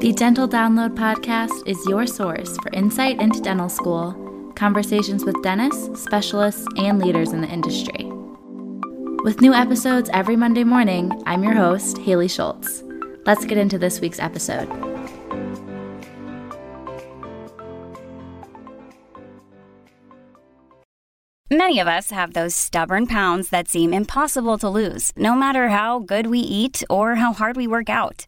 The Dental Download podcast is your source for insight into dental school, conversations with dentists, specialists, and leaders in the industry. With new episodes every Monday morning, I'm your host, Haley Schultz. Let's get into this week's episode. Many of us have those stubborn pounds that seem impossible to lose, no matter how good we eat or how hard we work out.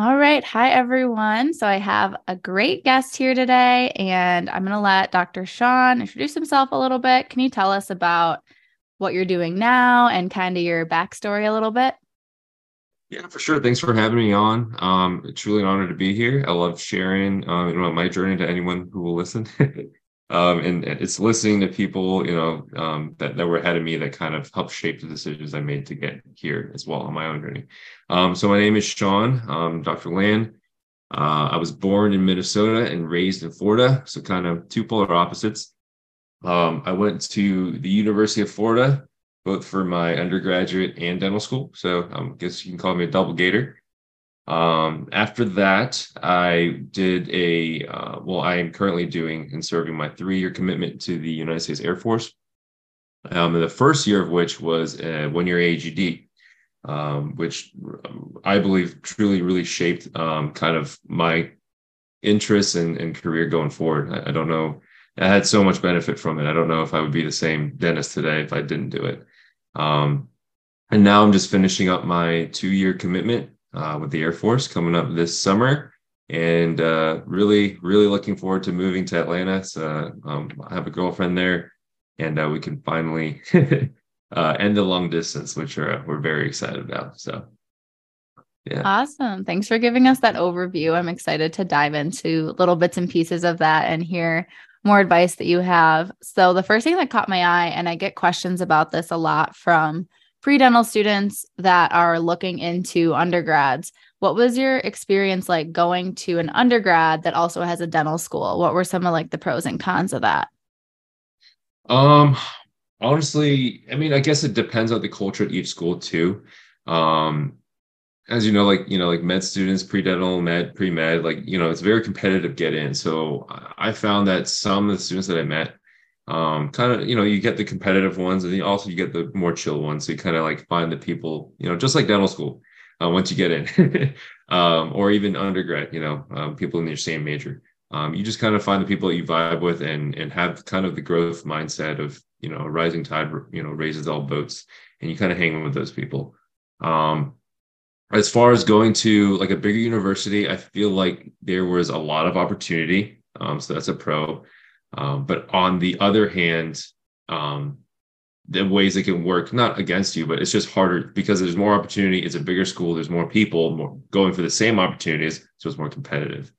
All right. Hi, everyone. So I have a great guest here today, and I'm going to let Dr. Sean introduce himself a little bit. Can you tell us about what you're doing now and kind of your backstory a little bit? Yeah, for sure. Thanks for having me on. Um, it's truly an honor to be here. I love sharing um, my journey to anyone who will listen. um, and it's listening to people, you know, um, that, that were ahead of me that kind of helped shape the decisions I made to get here as well on my own journey. Um, so my name is Sean, um, Dr. Lan. Uh, I was born in Minnesota and raised in Florida, so kind of two polar opposites. Um, I went to the University of Florida, both for my undergraduate and dental school. So I guess you can call me a double gator. Um, after that, I did a, uh, well, I am currently doing and serving my three year commitment to the United States Air Force. Um, the first year of which was a one year AGD um, which I believe truly really shaped um, kind of my interests and, and career going forward. I, I, don't know. I had so much benefit from it. I don't know if I would be the same dentist today if I didn't do it. Um, and now I'm just finishing up my two year commitment uh, with the Air Force coming up this summer. And uh, really, really looking forward to moving to Atlanta. So, um, I have a girlfriend there, and uh, we can finally uh, and the long distance, which are we're very excited about. So, yeah, awesome. Thanks for giving us that overview. I'm excited to dive into little bits and pieces of that and hear more advice that you have. So, the first thing that caught my eye, and I get questions about this a lot from pre dental students that are looking into undergrads. What was your experience like going to an undergrad that also has a dental school? What were some of like the pros and cons of that? Um, honestly, I mean, I guess it depends on the culture at each school too. Um, as you know, like you know, like med students, pre-dental, med, pre-med, like you know, it's very competitive get in. So I found that some of the students that I met, um, kind of, you know, you get the competitive ones, and also you get the more chill ones. So you kind of like find the people, you know, just like dental school, uh, once you get in, um, or even undergrad, you know, um, people in your same major. Um, you just kind of find the people that you vibe with and and have kind of the growth mindset of you know a rising tide you know raises all boats and you kind of hang with those people um as far as going to like a bigger university i feel like there was a lot of opportunity um so that's a pro um, but on the other hand um the ways it can work not against you but it's just harder because there's more opportunity it's a bigger school there's more people more going for the same opportunities so it's more competitive.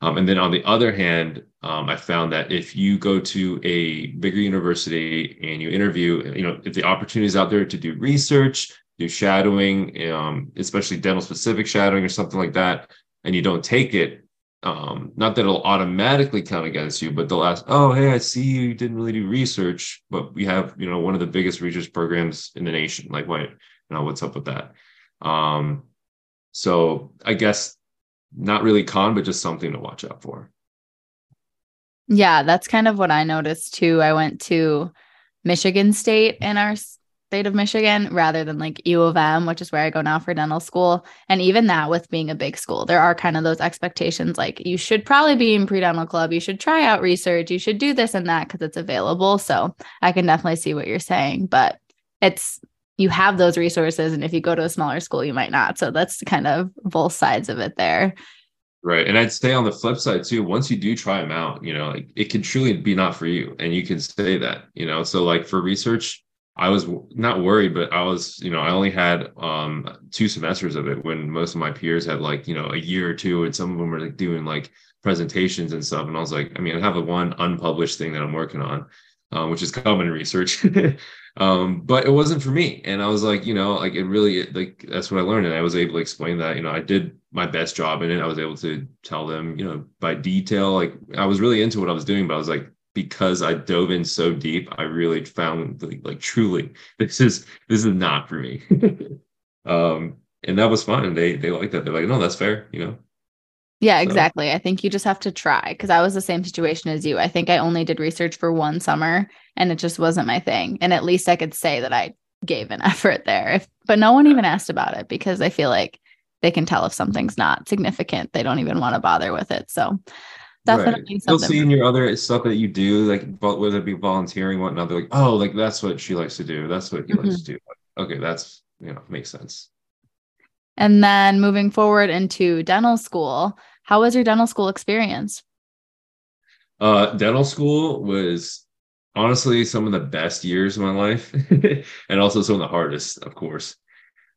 Um, and then on the other hand, um, I found that if you go to a bigger university and you interview, you know, if the opportunity is out there to do research, do shadowing, um, especially dental specific shadowing or something like that, and you don't take it, um, not that it'll automatically count against you, but they'll ask, "Oh, hey, I see you didn't really do research, but we have, you know, one of the biggest research programs in the nation. Like, what, you know, what's up with that?" Um, so I guess not really con, but just something to watch out for. Yeah, that's kind of what I noticed too. I went to Michigan State in our state of Michigan rather than like U of M, which is where I go now for dental school. And even that, with being a big school, there are kind of those expectations like you should probably be in pre dental club, you should try out research, you should do this and that because it's available. So I can definitely see what you're saying, but it's you have those resources and if you go to a smaller school you might not so that's kind of both sides of it there right and i'd say on the flip side too once you do try them out you know like it can truly be not for you and you can say that you know so like for research i was not worried but i was you know i only had um two semesters of it when most of my peers had like you know a year or two and some of them were like doing like presentations and stuff and i was like i mean i have a one unpublished thing that i'm working on um, which is common research. um, but it wasn't for me. And I was like, you know, like it really, like that's what I learned. And I was able to explain that, you know, I did my best job in it. I was able to tell them, you know, by detail, like I was really into what I was doing, but I was like, because I dove in so deep, I really found like, like truly, this is this is not for me. um, and that was fun. They they like that. They're like, no, that's fair, you know. Yeah, exactly. So. I think you just have to try because I was the same situation as you. I think I only did research for one summer and it just wasn't my thing. And at least I could say that I gave an effort there. If, but no one even asked about it because I feel like they can tell if something's not significant. They don't even want to bother with it. So definitely right. You'll see in your other stuff that you do, like whether it be volunteering, whatnot, they're like, oh, like that's what she likes to do. That's what he mm-hmm. likes to do. Okay, that's you know, makes sense. And then moving forward into dental school, how was your dental school experience? Uh, dental school was honestly some of the best years of my life and also some of the hardest, of course.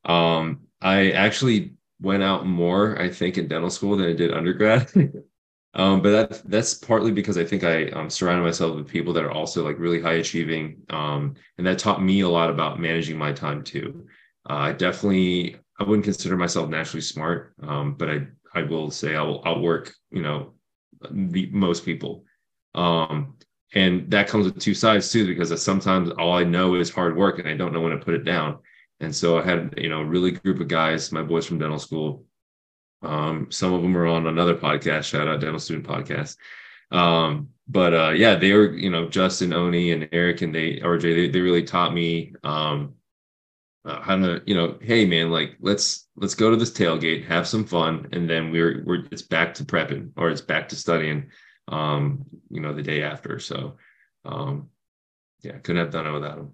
Um, I actually went out more, I think, in dental school than I did undergrad. um, but that that's partly because I think I um, surrounded myself with people that are also like really high achieving, um, and that taught me a lot about managing my time too. Uh, I definitely I wouldn't consider myself naturally smart, um, but I I will say I'll outwork you know the most people, um, and that comes with two sides too because sometimes all I know is hard work and I don't know when to put it down. And so I had you know a really group of guys, my boys from dental school. Um, some of them are on another podcast. Shout out dental student podcast. Um, but uh, yeah, they were you know Justin, Oni, and Eric, and they RJ. They, they really taught me um, uh, how to you know hey man like let's let's go to this tailgate have some fun and then we're we're it's back to prepping or it's back to studying um you know the day after so um yeah couldn't have done it without them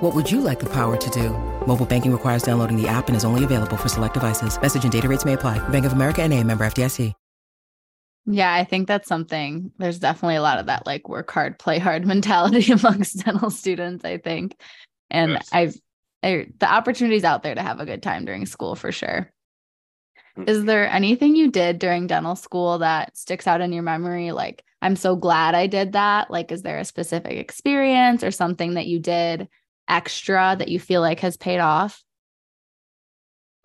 What would you like the power to do? Mobile banking requires downloading the app and is only available for select devices. Message and data rates may apply. Bank of America and a member FDIC. Yeah, I think that's something. There's definitely a lot of that like work hard, play hard mentality amongst dental students, I think. And yes. I've I, the opportunities out there to have a good time during school for sure. Mm. Is there anything you did during dental school that sticks out in your memory? Like, I'm so glad I did that. Like, is there a specific experience or something that you did extra that you feel like has paid off?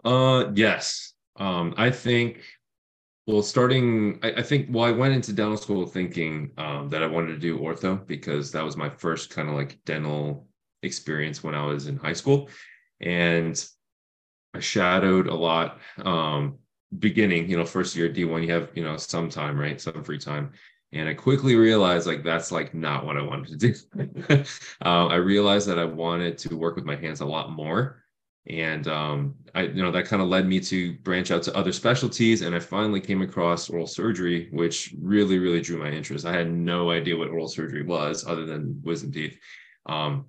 Uh, yes. Um, I think, well, starting, I, I think, well, I went into dental school thinking um, that I wanted to do ortho because that was my first kind of like dental experience when I was in high school. And I shadowed a lot um, beginning, you know, first year D1, you have, you know, some time, right? Some free time. And I quickly realized like that's like not what I wanted to do. um, I realized that I wanted to work with my hands a lot more. And um, I, you know, that kind of led me to branch out to other specialties. And I finally came across oral surgery, which really, really drew my interest. I had no idea what oral surgery was other than wisdom teeth. Um,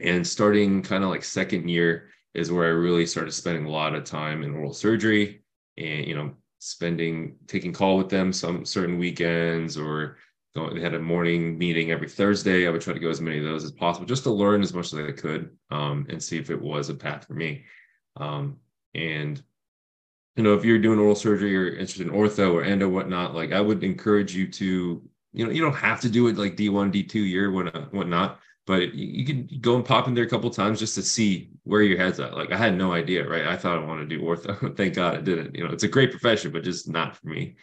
and starting kind of like second year is where I really started spending a lot of time in oral surgery and you know spending taking call with them some certain weekends or going, they had a morning meeting every Thursday. I would try to go as many of those as possible just to learn as much as I could um, and see if it was a path for me. Um, and you know, if you're doing oral surgery or interested in ortho or endo, whatnot, like I would encourage you to, you know, you don't have to do it like D1, D2 year, whatnot, whatnot but you, you can go and pop in there a couple times just to see where your head's at. Like I had no idea, right? I thought I wanted to do ortho. Thank God I didn't. You know, it's a great profession, but just not for me.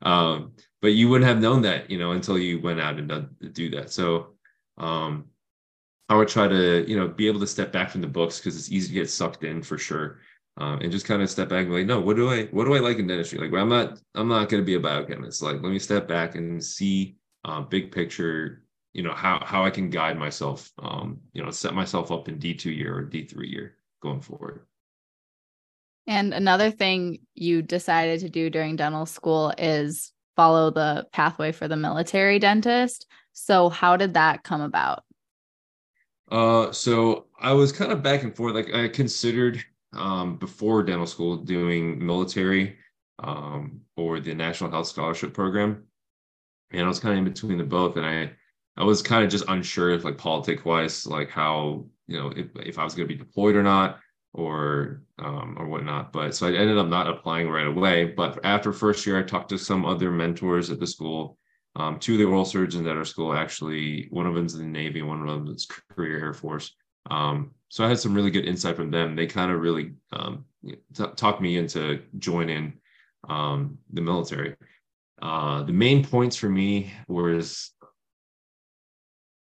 Um, but you wouldn't have known that, you know, until you went out and done, do that. So um, I would try to, you know, be able to step back from the books because it's easy to get sucked in for sure. Um, and just kind of step back and be like, no, what do I, what do I like in dentistry? Like, well, I'm not, I'm not going to be a biochemist. Like, let me step back and see uh, big picture you know how how I can guide myself, um, you know, set myself up in D two year or D three year going forward. And another thing you decided to do during dental school is follow the pathway for the military dentist. So how did that come about? Uh, so I was kind of back and forth. Like I considered um, before dental school doing military um, or the National Health Scholarship Program, and I was kind of in between the both, and I I was kind of just unsure if like politic wise, like how you know if if I was going to be deployed or not or um, or whatnot. But so I ended up not applying right away. But after first year, I talked to some other mentors at the school. Um, two of the oral surgeons at our school actually, one of them's in the Navy, one of them's career Air Force. Um, so I had some really good insight from them. They kind of really um, t- talked me into joining um, the military. Uh, the main points for me was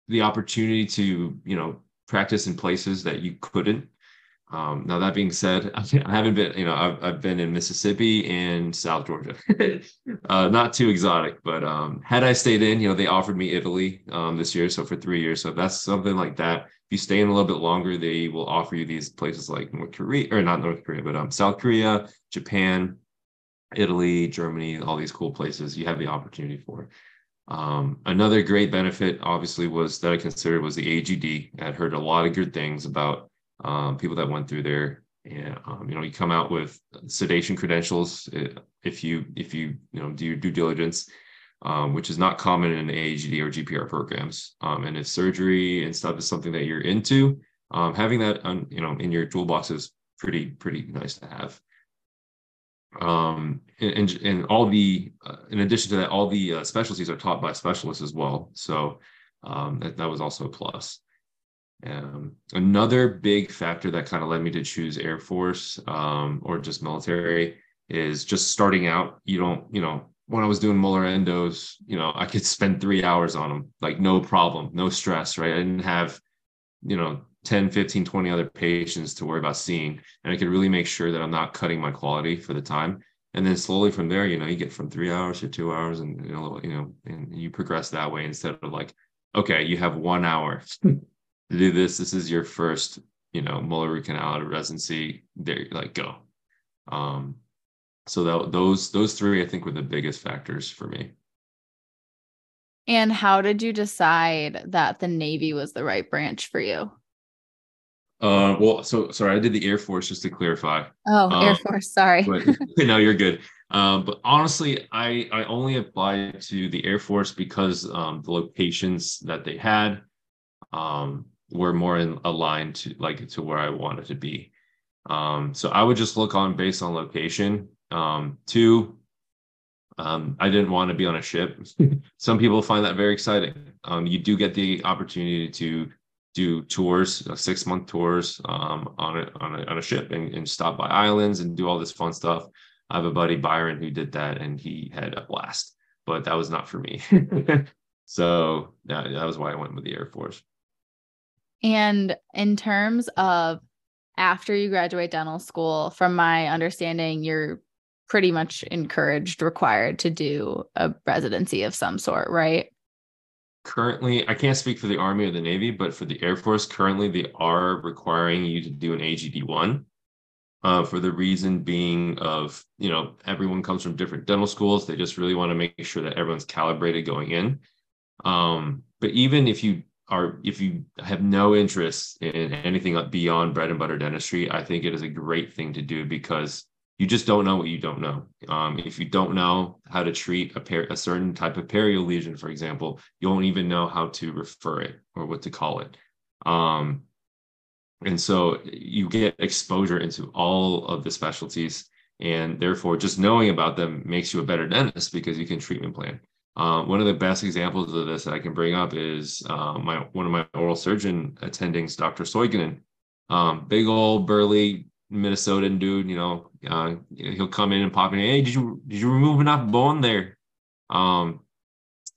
the opportunity to, you know, practice in places that you couldn't um, now that being said, I haven't been, you know, I've, I've been in Mississippi and South Georgia, uh, not too exotic, but um, had I stayed in, you know, they offered me Italy um, this year, so for three years. So that's something like that. If you stay in a little bit longer, they will offer you these places like North Korea, or not North Korea, but um, South Korea, Japan, Italy, Germany, all these cool places. You have the opportunity for. Um, another great benefit, obviously, was that I considered was the AGD. I'd heard a lot of good things about um, people that went through there. And um, you know, you come out with sedation credentials uh, if you if you you know do your due diligence, um, which is not common in AGD or GPR programs. Um, and if surgery and stuff is something that you're into, um, having that on, you know in your toolbox is pretty pretty nice to have. Um, and, and all the uh, in addition to that, all the uh, specialties are taught by specialists as well. So um, that, that was also a plus. Um, another big factor that kind of led me to choose Air Force um, or just military is just starting out. You don't, you know, when I was doing molar endos, you know, I could spend three hours on them, like no problem, no stress, right? I didn't have, you know, 10, 15, 20 other patients to worry about seeing. And I could really make sure that I'm not cutting my quality for the time. And then slowly from there, you know, you get from three hours to two hours and, you know, you know, and you progress that way instead of like, okay, you have one hour to do this. This is your first, you know, molar root canal residency. There, like go. Um, so that those those three, I think, were the biggest factors for me. And how did you decide that the Navy was the right branch for you? Uh, well, so sorry, I did the Air Force just to clarify. Oh, um, Air Force, sorry. But, no, you're good. Um, but honestly, I I only applied to the Air Force because um, the locations that they had. Um, were more in aligned to like to where I wanted to be. Um, so I would just look on based on location. Um, two, um, I didn't want to be on a ship. Some people find that very exciting. Um, you do get the opportunity to do tours, six month tours um, on a on a on a ship and, and stop by islands and do all this fun stuff. I have a buddy Byron who did that and he had a blast, but that was not for me. so yeah, that was why I went with the Air Force. And in terms of after you graduate dental school, from my understanding, you're pretty much encouraged, required to do a residency of some sort, right? Currently, I can't speak for the Army or the Navy, but for the Air Force, currently they are requiring you to do an AGD one. Uh, for the reason being of you know everyone comes from different dental schools they just really want to make sure that everyone's calibrated going in um, but even if you are if you have no interest in anything beyond bread and butter dentistry, I think it is a great thing to do because you just don't know what you don't know. Um, if you don't know how to treat a, a certain type of perio lesion, for example, you won't even know how to refer it or what to call it. Um, and so you get exposure into all of the specialties, and therefore, just knowing about them makes you a better dentist because you can treatment plan. Uh, one of the best examples of this that I can bring up is uh, my one of my oral surgeon attendings, Dr. Soiginen. Um, big old burly Minnesotan dude, you know, uh, he'll come in and pop in. Hey, did you did you remove enough bone there? Um,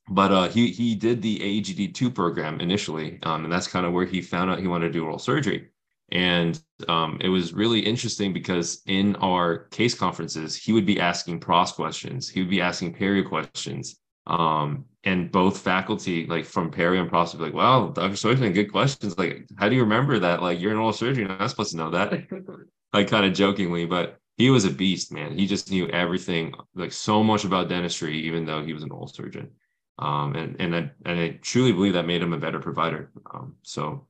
but uh, he he did the AGD two program initially, um, and that's kind of where he found out he wanted to do oral surgery. And um, it was really interesting because in our case conferences, he would be asking pros questions, he would be asking perio questions, um, and both faculty, like from Perry and Prost, like, wow, Dr. Soyman, good questions. Like, how do you remember that? Like, you're an oral surgeon, you're not supposed to know that. like, kind of jokingly, but he was a beast, man. He just knew everything, like so much about dentistry, even though he was an oral surgeon. Um, and and I and I truly believe that made him a better provider. Um, so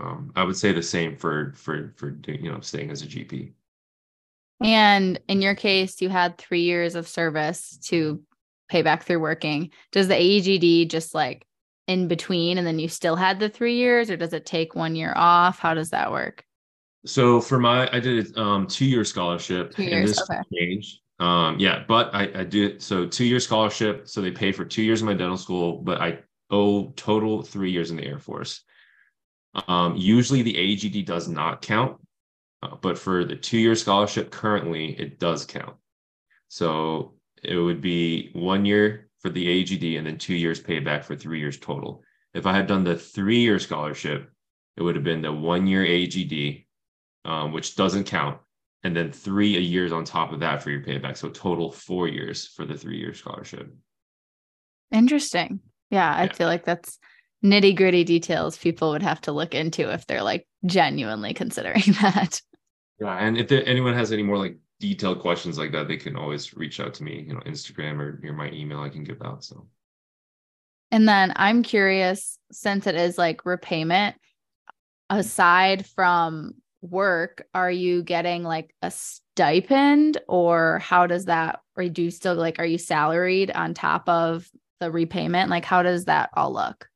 um, I would say the same for for for you know staying as a GP. And in your case, you had three years of service to pay back through working. Does the AEGD just like in between and then you still had the three years, or does it take one year off? How does that work? So for my, I did a um, two year scholarship, Two years, and this okay. changed. Um, yeah, but I, I did so two year scholarship. So they pay for two years of my dental school, but I owe total three years in the Air Force. Um, usually the AGD does not count, uh, but for the two year scholarship currently, it does count. So it would be one year for the AGD and then two years payback for three years total. If I had done the three year scholarship, it would have been the one year AEGD, um, which doesn't count, and then three a years on top of that for your payback. So total four years for the three year scholarship. Interesting. Yeah, I Yeah. feel like that's nitty gritty details people would have to look into if they're like genuinely considering that. Yeah, and if there, anyone has any more like detailed questions like that, they can always reach out to me, you know, Instagram or, or my email I can give out. So And then I'm curious, since it is like repayment, aside from work, are you getting like a stipend or how does that, or do you still like, are you salaried on top of the repayment? Like, how does that all look?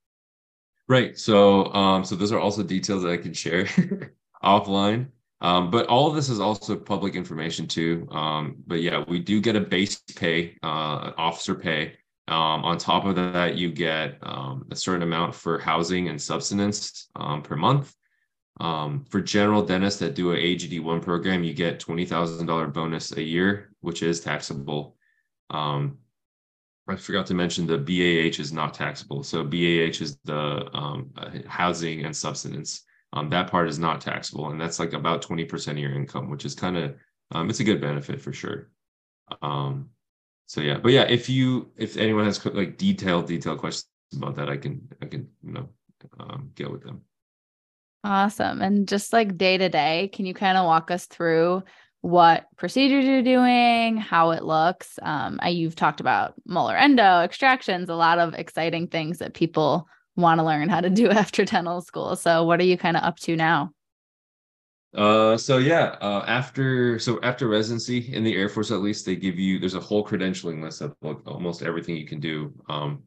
Right. So, um, so those are also details that I can share offline. Um, but all of this is also public information too. Um, but yeah, we do get a base pay, uh, officer pay. Um, on top of that, you get um, a certain amount for housing and subsistence um, per month. Um, for general dentists that do a AGD1 program, you get $20,000 bonus a year, which is taxable. Um, I forgot to mention the BAH is not taxable. So BAH is the um, housing and subsistence. Um, that part is not taxable, and that's like about twenty percent of your income, which is kind of um, it's a good benefit for sure. Um, so yeah, but yeah, if you if anyone has like detailed detailed questions about that, I can I can you know get with them. Awesome. And just like day to day, can you kind of walk us through what procedures you're doing, how it looks? Um, you've talked about molar endo, extractions, a lot of exciting things that people want to learn how to do after dental school. So, what are you kind of up to now? Uh, so yeah, uh, after so after residency in the Air Force, at least they give you there's a whole credentialing list of almost everything you can do um,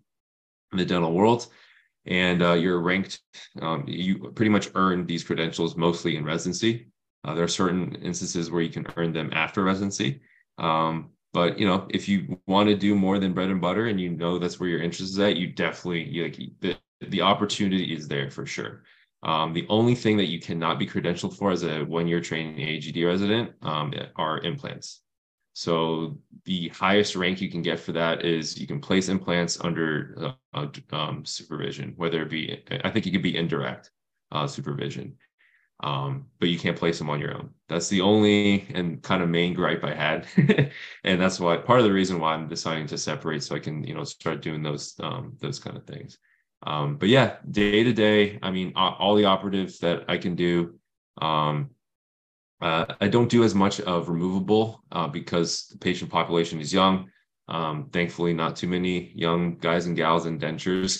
in the dental world, and uh, you're ranked. Um, you pretty much earn these credentials mostly in residency. Uh, there are certain instances where you can earn them after residency. Um, but you know, if you want to do more than bread and butter, and you know that's where your interest is at, you definitely you like the the opportunity is there for sure. Um, the only thing that you cannot be credentialed for as a one-year training AGD resident um, are implants. So the highest rank you can get for that is you can place implants under uh, um, supervision, whether it be I think it could be indirect uh, supervision, um, but you can't place them on your own. That's the only and kind of main gripe I had, and that's why part of the reason why I'm deciding to separate so I can you know start doing those um, those kind of things. Um, but yeah, day to day, I mean, all the operatives that I can do. Um, uh, I don't do as much of removable uh, because the patient population is young. Um, thankfully, not too many young guys and gals in dentures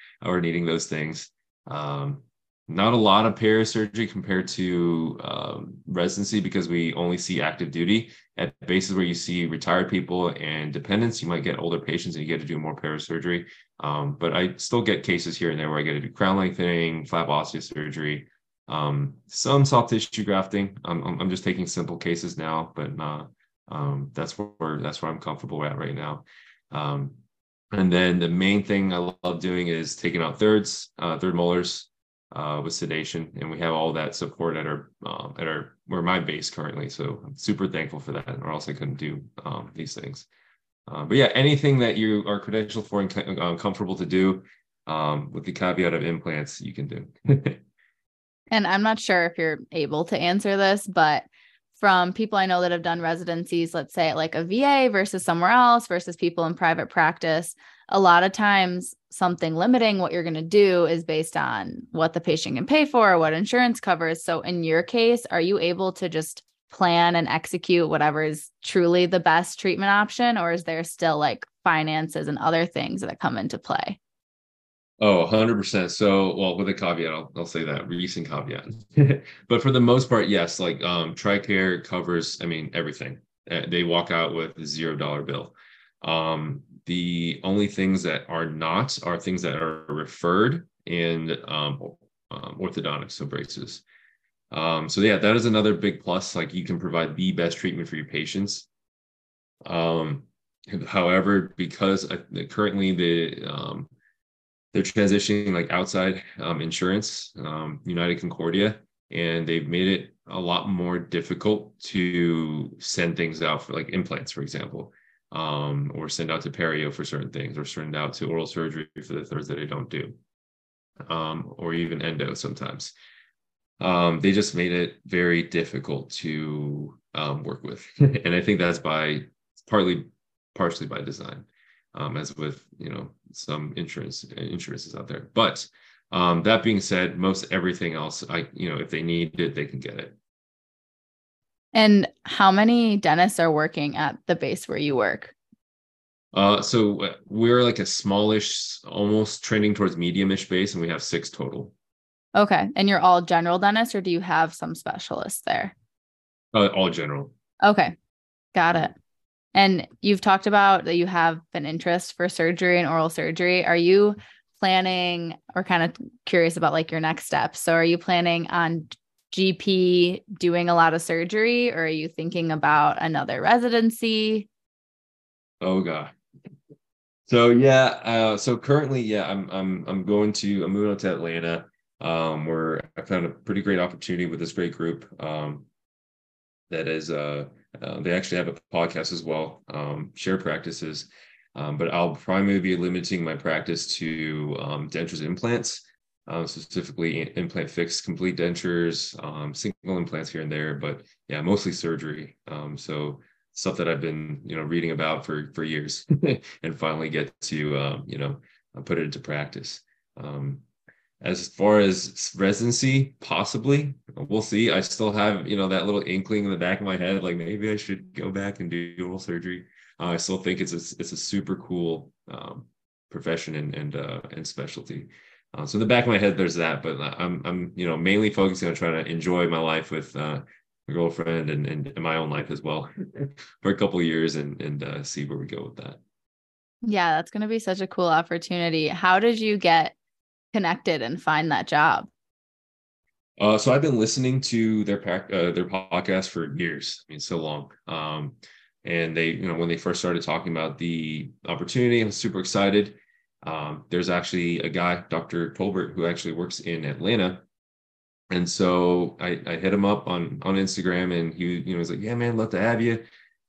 are needing those things. Um, not a lot of perio surgery compared to um, residency because we only see active duty at bases where you see retired people and dependents. You might get older patients and you get to do more perio surgery. Um, but I still get cases here and there where I get to do crown lengthening, flap osseous surgery, um, some soft tissue grafting. I'm, I'm just taking simple cases now, but uh, um, that's where that's where I'm comfortable at right now. Um, and then the main thing I love doing is taking out thirds, uh, third molars uh, with sedation, and we have all that support at our um, at our where my base currently. So I'm super thankful for that, or else I couldn't do um, these things. Uh, but yeah, anything that you are credentialed for and uh, comfortable to do, um, with the caveat of implants, you can do. and I'm not sure if you're able to answer this, but from people I know that have done residencies, let's say at like a VA versus somewhere else versus people in private practice, a lot of times something limiting what you're going to do is based on what the patient can pay for, what insurance covers. So in your case, are you able to just plan and execute whatever is truly the best treatment option or is there still like finances and other things that come into play? Oh, 100%. So, well, with a caveat, I'll, I'll say that recent caveat. but for the most part, yes, like um, TRICARE covers, I mean, everything. Uh, they walk out with a zero dollar bill. Um, the only things that are not are things that are referred and um, um, orthodontics, so braces. Um, so yeah, that is another big plus. Like you can provide the best treatment for your patients. Um, however, because uh, currently the um, they're transitioning like outside um, insurance, um, United Concordia, and they've made it a lot more difficult to send things out for like implants, for example, um, or send out to perio for certain things, or send out to oral surgery for the things that they don't do, um, or even endo sometimes. Um, they just made it very difficult to um, work with, and I think that's by partly, partially by design um, as with you know some insurance insurances out there. But um, that being said, most everything else, I you know if they need it, they can get it. And how many dentists are working at the base where you work? Uh, so uh, we're like a smallish, almost trending towards mediumish base, and we have six total. Okay, and you're all general dentists, or do you have some specialists there? Uh, all general. Okay, got it. And you've talked about that you have an interest for surgery and oral surgery. Are you planning or kind of curious about like your next steps? So are you planning on GP doing a lot of surgery or are you thinking about another residency? Oh god. So yeah, uh, so currently, yeah, I'm I'm I'm going to I'm moving up to Atlanta. Um, where I found a pretty great opportunity with this great group. Um, that is uh uh, they actually have a podcast as well, um, share practices. Um, but I'll probably be limiting my practice to um, dentures implants, uh, specifically implant fixed complete dentures, um, single implants here and there, but yeah, mostly surgery. Um, so stuff that I've been you know reading about for for years, and finally get to um, you know put it into practice. Um, as far as residency, possibly we'll see. I still have you know that little inkling in the back of my head, like maybe I should go back and do oral surgery. Uh, I still think it's a, it's a super cool um, profession and and uh, and specialty. Uh, so in the back of my head, there's that, but I'm I'm you know mainly focusing on trying to enjoy my life with uh, my girlfriend and, and my own life as well for a couple years and and uh, see where we go with that. Yeah, that's going to be such a cool opportunity. How did you get connected and find that job? Uh, so I've been listening to their pack, uh, their podcast for years. I mean, so long. Um, and they, you know, when they first started talking about the opportunity, I was super excited. Um, there's actually a guy, Dr. Tolbert, who actually works in Atlanta. And so I, I hit him up on on Instagram, and he, you know, was like, "Yeah, man, love to have you."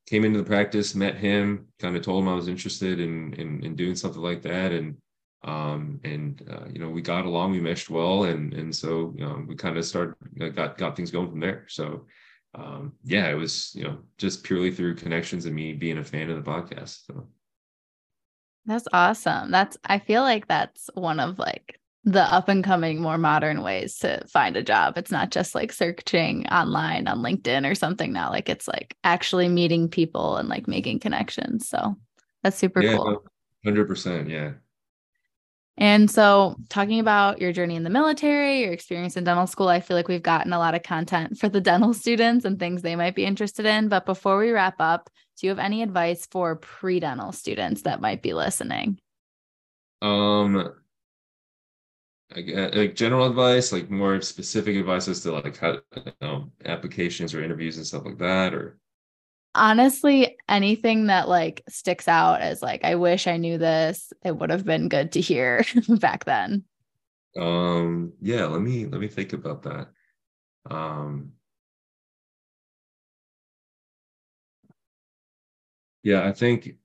Came into the practice, met him, kind of told him I was interested in in, in doing something like that, and um, and uh, you know we got along, we meshed well, and and so you know we kind of started got got things going from there. So um, yeah, it was you know just purely through connections and me being a fan of the podcast. So that's awesome. That's I feel like that's one of like the up and coming more modern ways to find a job. It's not just like searching online on LinkedIn or something now. Like it's like actually meeting people and like making connections. So that's super yeah, cool. Hundred percent, yeah. And so, talking about your journey in the military, your experience in dental school, I feel like we've gotten a lot of content for the dental students and things they might be interested in. But before we wrap up, do you have any advice for pre dental students that might be listening? Um, like general advice, like more specific advice as to like how you know, applications or interviews and stuff like that, or honestly anything that like sticks out as like i wish i knew this it would have been good to hear back then. Um yeah let me let me think about that. Um yeah i think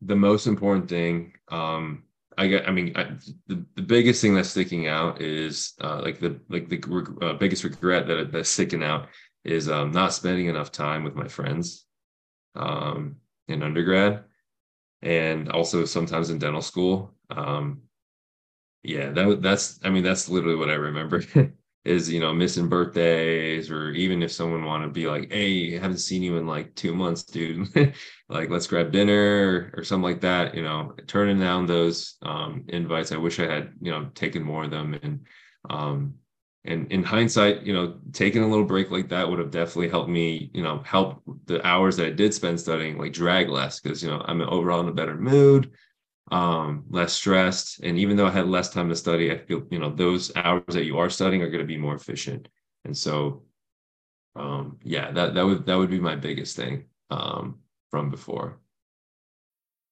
the most important thing um i get i mean I, the, the biggest thing that's sticking out is uh like the like the uh, biggest regret that that's sticking out is um not spending enough time with my friends um, in undergrad and also sometimes in dental school. Um, yeah, that that's I mean that's literally what I remember. is you know missing birthdays or even if someone want to be like hey haven't seen you in like two months dude like let's grab dinner or, or, something like that you know turning down those um, invites i wish i had you know taken more of them and um and in hindsight you know taking a little break like that would have definitely helped me you know help the hours that i did spend studying like drag less because you know i'm overall in a better mood um, less stressed. And even though I had less time to study, I feel, you know, those hours that you are studying are going to be more efficient. And so, um, yeah, that, that would, that would be my biggest thing, um, from before.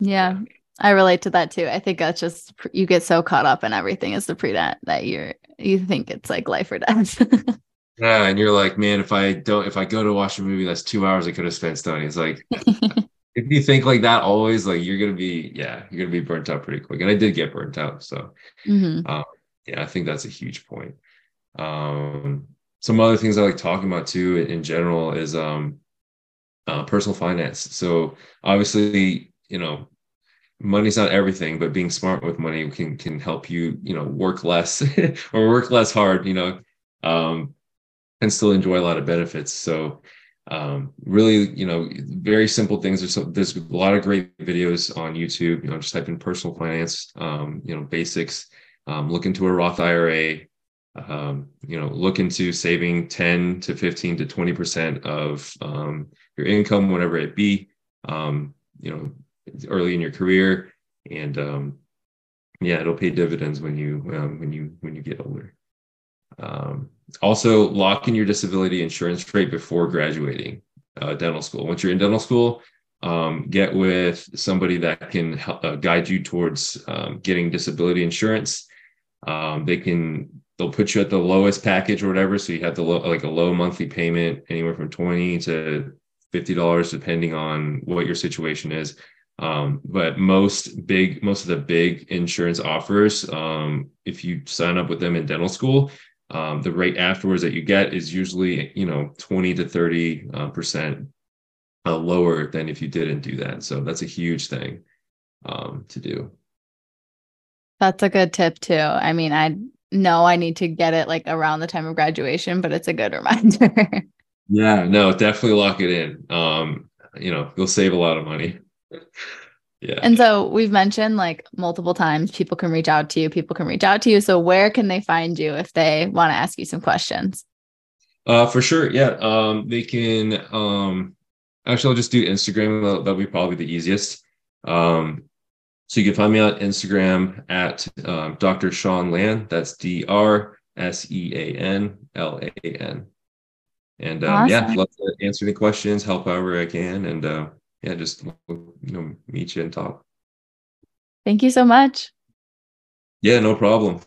Yeah. I relate to that too. I think that's just you get so caught up in everything as the predent that you're you think it's like life or death. yeah, and you're like, man, if I don't if I go to watch a movie, that's two hours I could have spent studying. It's like if you think like that always, like you're gonna be, yeah, you're gonna be burnt out pretty quick. And I did get burnt out. So mm-hmm. um, yeah, I think that's a huge point. Um, some other things I like talking about too in general is um uh, personal finance. So obviously you know money's not everything but being smart with money can can help you you know work less or work less hard you know um and still enjoy a lot of benefits. So um really you know very simple things. There's, there's a lot of great videos on youtube you know just type in personal finance um you know basics um look into a roth ira um you know look into saving 10 to 15 to 20 percent of um your income whatever it be. Um you know early in your career, and um, yeah, it'll pay dividends when you um, when you when you get older. Um, also, lock in your disability insurance rate before graduating uh, dental school. Once you're in dental school, um, get with somebody that can help, uh, guide you towards um, getting disability insurance. Um, they can they'll put you at the lowest package or whatever, so you have the low, like a low monthly payment, anywhere from twenty to fifty dollars, depending on what your situation is. Um, but most big, most of the big insurance offers, um, if you sign up with them in dental school, um, the rate afterwards that you get is usually, you know, 20 to 30 uh, percent uh, lower than if you didn't do that. So that's a huge thing um, to do. That's a good tip too. I mean, I know I need to get it like around the time of graduation, but it's a good reminder. yeah, no, definitely lock it in. Um, you know, you'll save a lot of money yeah. And so we've mentioned like multiple times people can reach out to you, people can reach out to you. So where can they find you if they want to ask you some questions? Uh for sure. Yeah. Um they can um actually I'll just do Instagram. That'll, that'll be probably the easiest. Um so you can find me on Instagram at um, Dr. Sean Lan. That's D R S E A N L A N. And um, awesome. yeah, love to answer any questions, help however I can. And uh, yeah, just you know, meet you and talk. Thank you so much. Yeah, no problem.